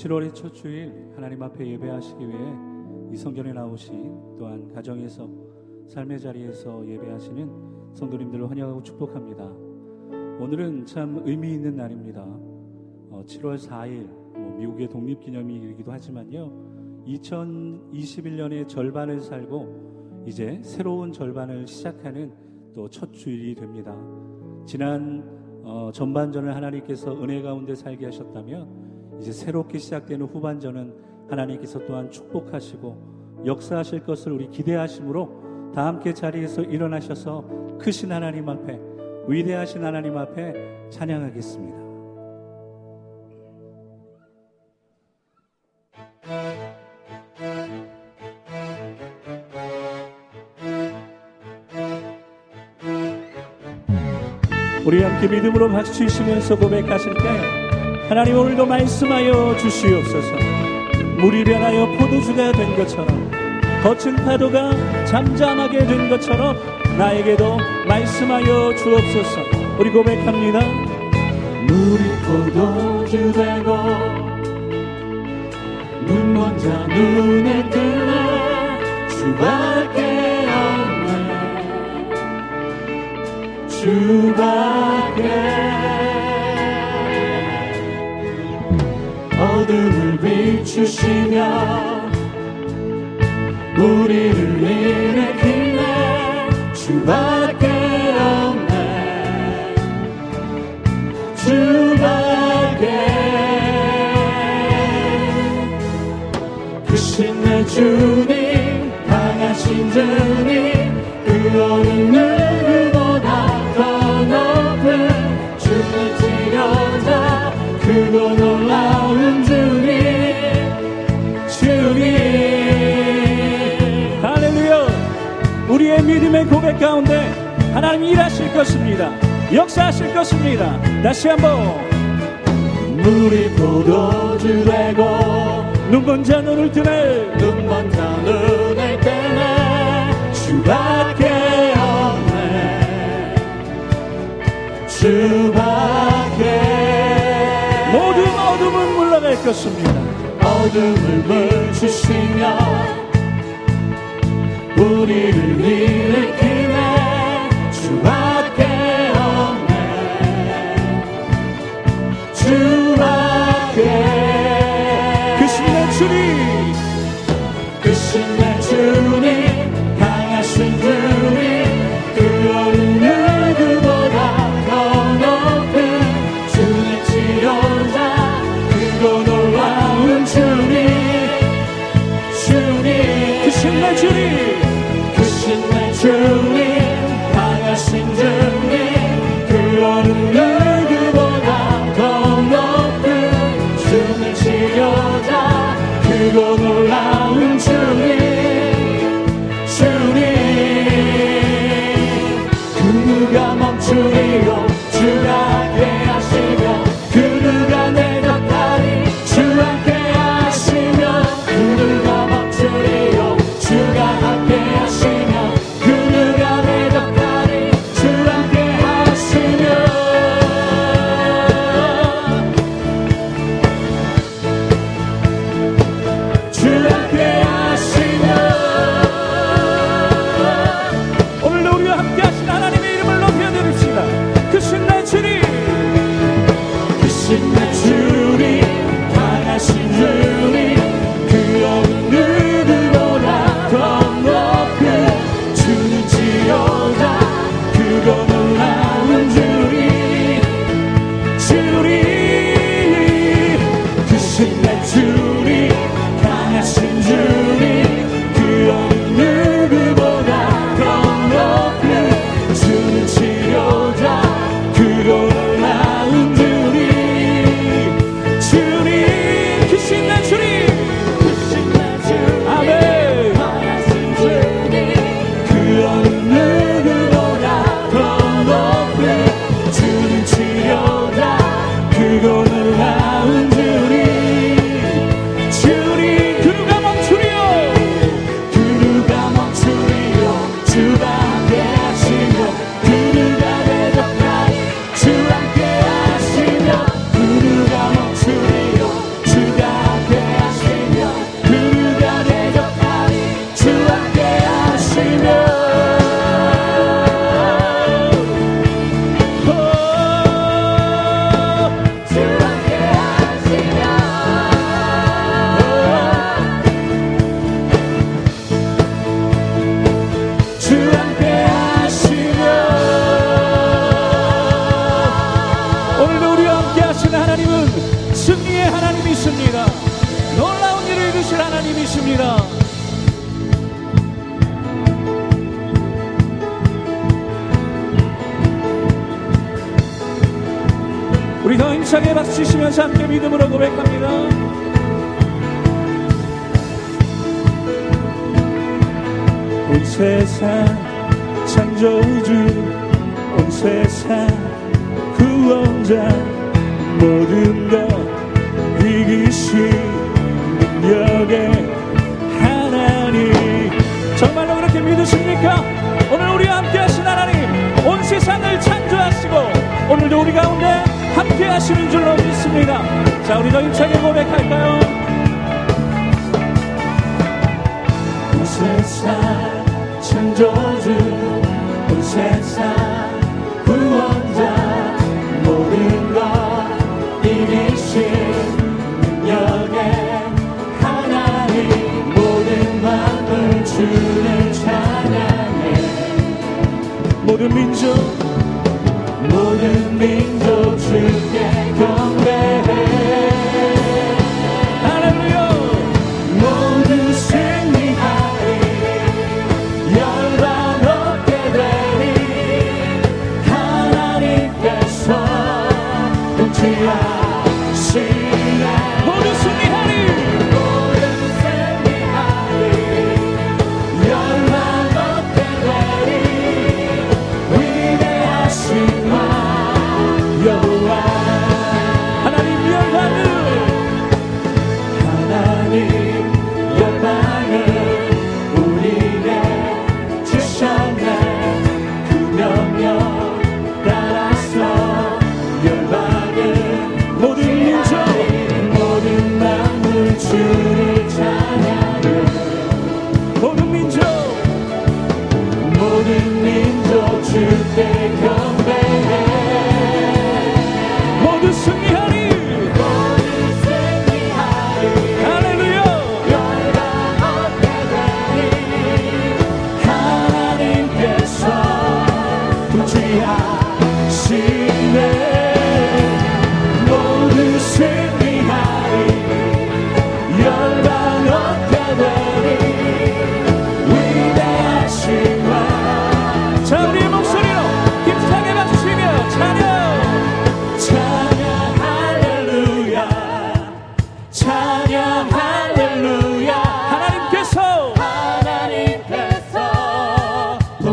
7월의 첫 주일 하나님 앞에 예배하시기 위해 이 성전에 나오신 또한 가정에서 삶의 자리에서 예배하시는 성도님들을 환영하고 축복합니다. 오늘은 참 의미 있는 날입니다. 7월 4일 뭐 미국의 독립기념일이기도 하지만요. 2021년의 절반을 살고 이제 새로운 절반을 시작하는 또 첫 주일이 됩니다. 지난 어, 전반전을 하나님께서 은혜 가운데 살게 하셨다면 이제 새롭게 시작되는 후반전은 하나님께서 또한 축복하시고 역사하실 것을 우리 기대하심으로 다 함께 자리에서 일어나셔서 크신 하나님 앞에 위대하신 하나님 앞에 찬양하겠습니다. 우리 함께 믿음으로 박수 치시면서 고백하실 때 하나님 오늘도 말씀하여 주시옵소서. 물이 변하여 포도주가 된 것처럼 거친 파도가 잠잠하게 된 것처럼 나에게도 말씀하여 주옵소서. 우리 고백합니다. 물이 포도주 되고 눈먼 자 눈에 뜨네 주밖에 없네. 주밖에 어둠을 비추시며 우리를 일으키네. 주밖에 없네. 주밖에. 크신 내 주님 강하신 주님 그 어느 누 우리의 믿음의 고백 가운데 하나님 일하실 것입니다. 역사하실 것입니다. 다시 한번. 물이 포도주 되고 눈먼 자 눈을 뜨네. 눈먼 자 눈을 뜨네. 주밖에 없네 주밖에 모든 어둠은 물러갈 것입니다. 어둠을 물주시며 우리를 일으키 즐거운 하운데 세상 창조주 온 세상 구원자 모든 것 이기신 능력의 하나님 정말로 그렇게 믿으십니까? 오늘 우리와 함께 하신 하나님 온 세상을 창조하시고 오늘도 우리 가운데 함께 하시는 줄로 믿습니다 자 우리 더 힘차게 고백할까요?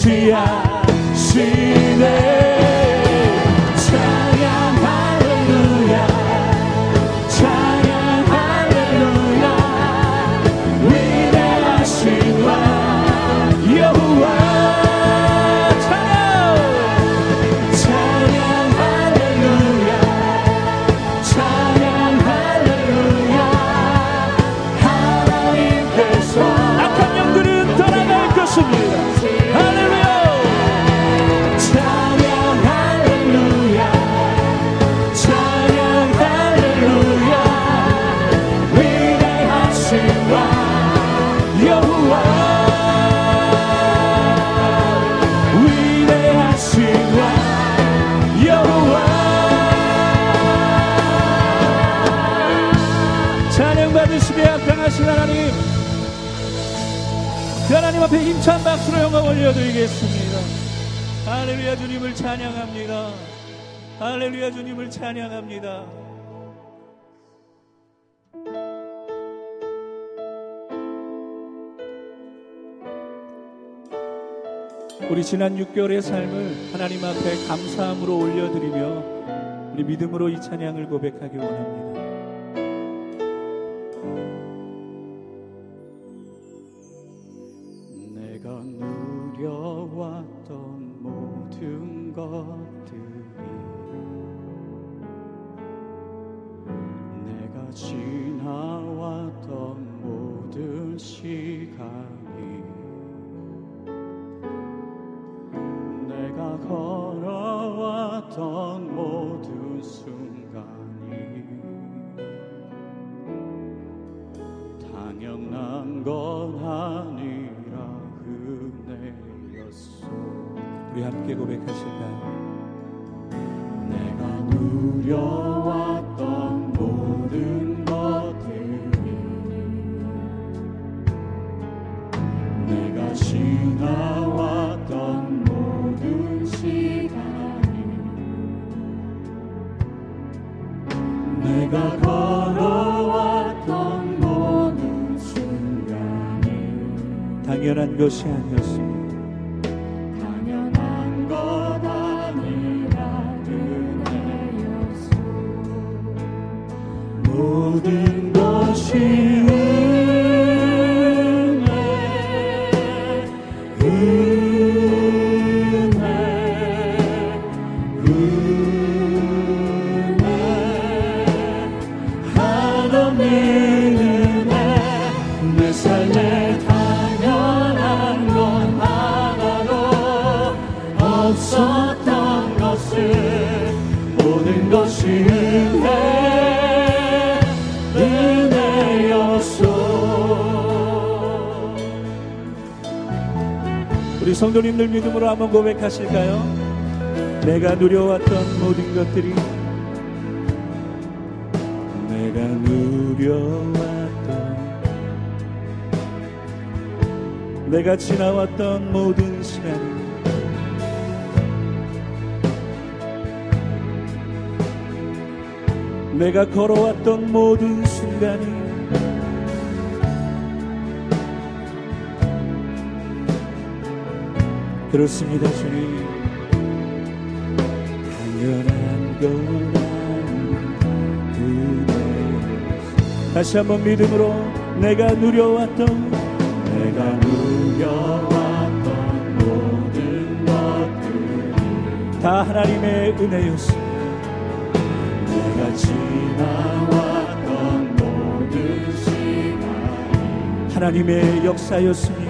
하나님께서 통치하시네 앞에 힘찬 박수로 영광 올려드리겠습니다. 할렐루야 주님을 찬양합니다. 할렐루야 주님을 찬양합니다. 우리 지난 6개월의 삶을 하나님 앞에 감사함으로 올려드리며 우리 믿음으로 이 찬양을 고백하기 원합니다. 지나왔던 모든 시간이 내가 걸어왔던 모든 순간이 당연한 건 아니라 은혜였소. 우리 함께 고백하실 것이 아니었습니다. 모든 성도님들 믿음으로 한번 고백하실까요? 내가 누려왔던 모든 것들이 내가 누려왔던 내가 지나왔던 모든 시간이 내가 걸어왔던 모든 순간이 그렇습니다, 주님. 당연한 건 은혜. 다시 한번 믿음으로 내가 누려왔던 내가 누려왔던 모든 것들이 다 하나님의 은혜였습니다. 내가 지나왔던 모든 시간이 하나님의 역사였습니다.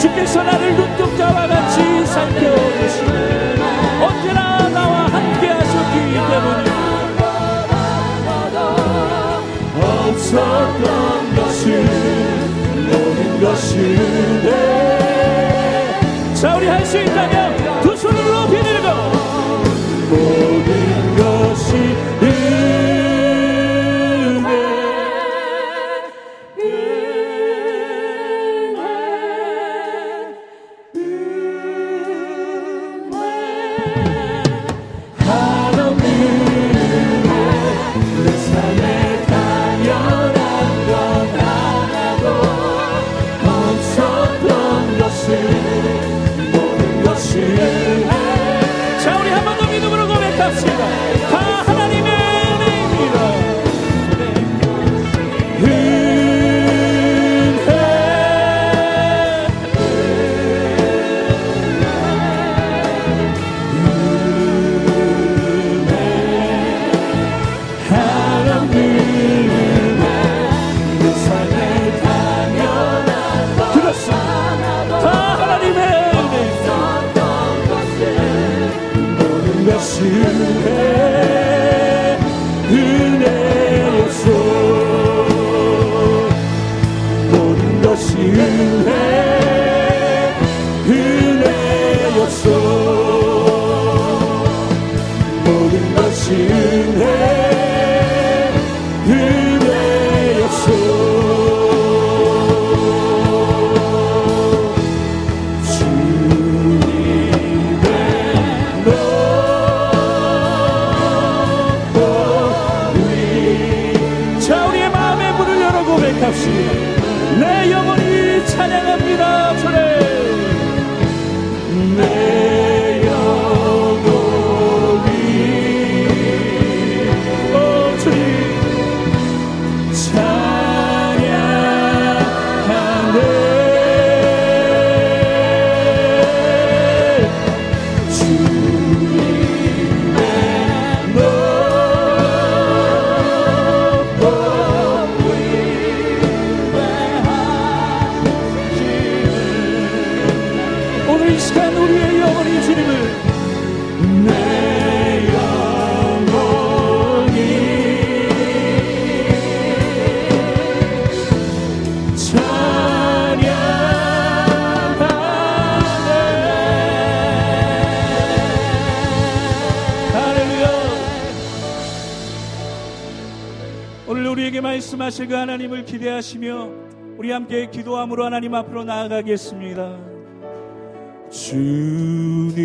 주께서 나를 눈동자와 같이 살펴보시고 언제나 나와 함께 하셨기 때문입니다. 없었던 것을 모든 것이 은혜 자, 우리 할 수 있다면 하실 그 하나님을 기대하시며 우리 함께 기도함으로 하나님 앞으로 나아가겠습니다. 주님의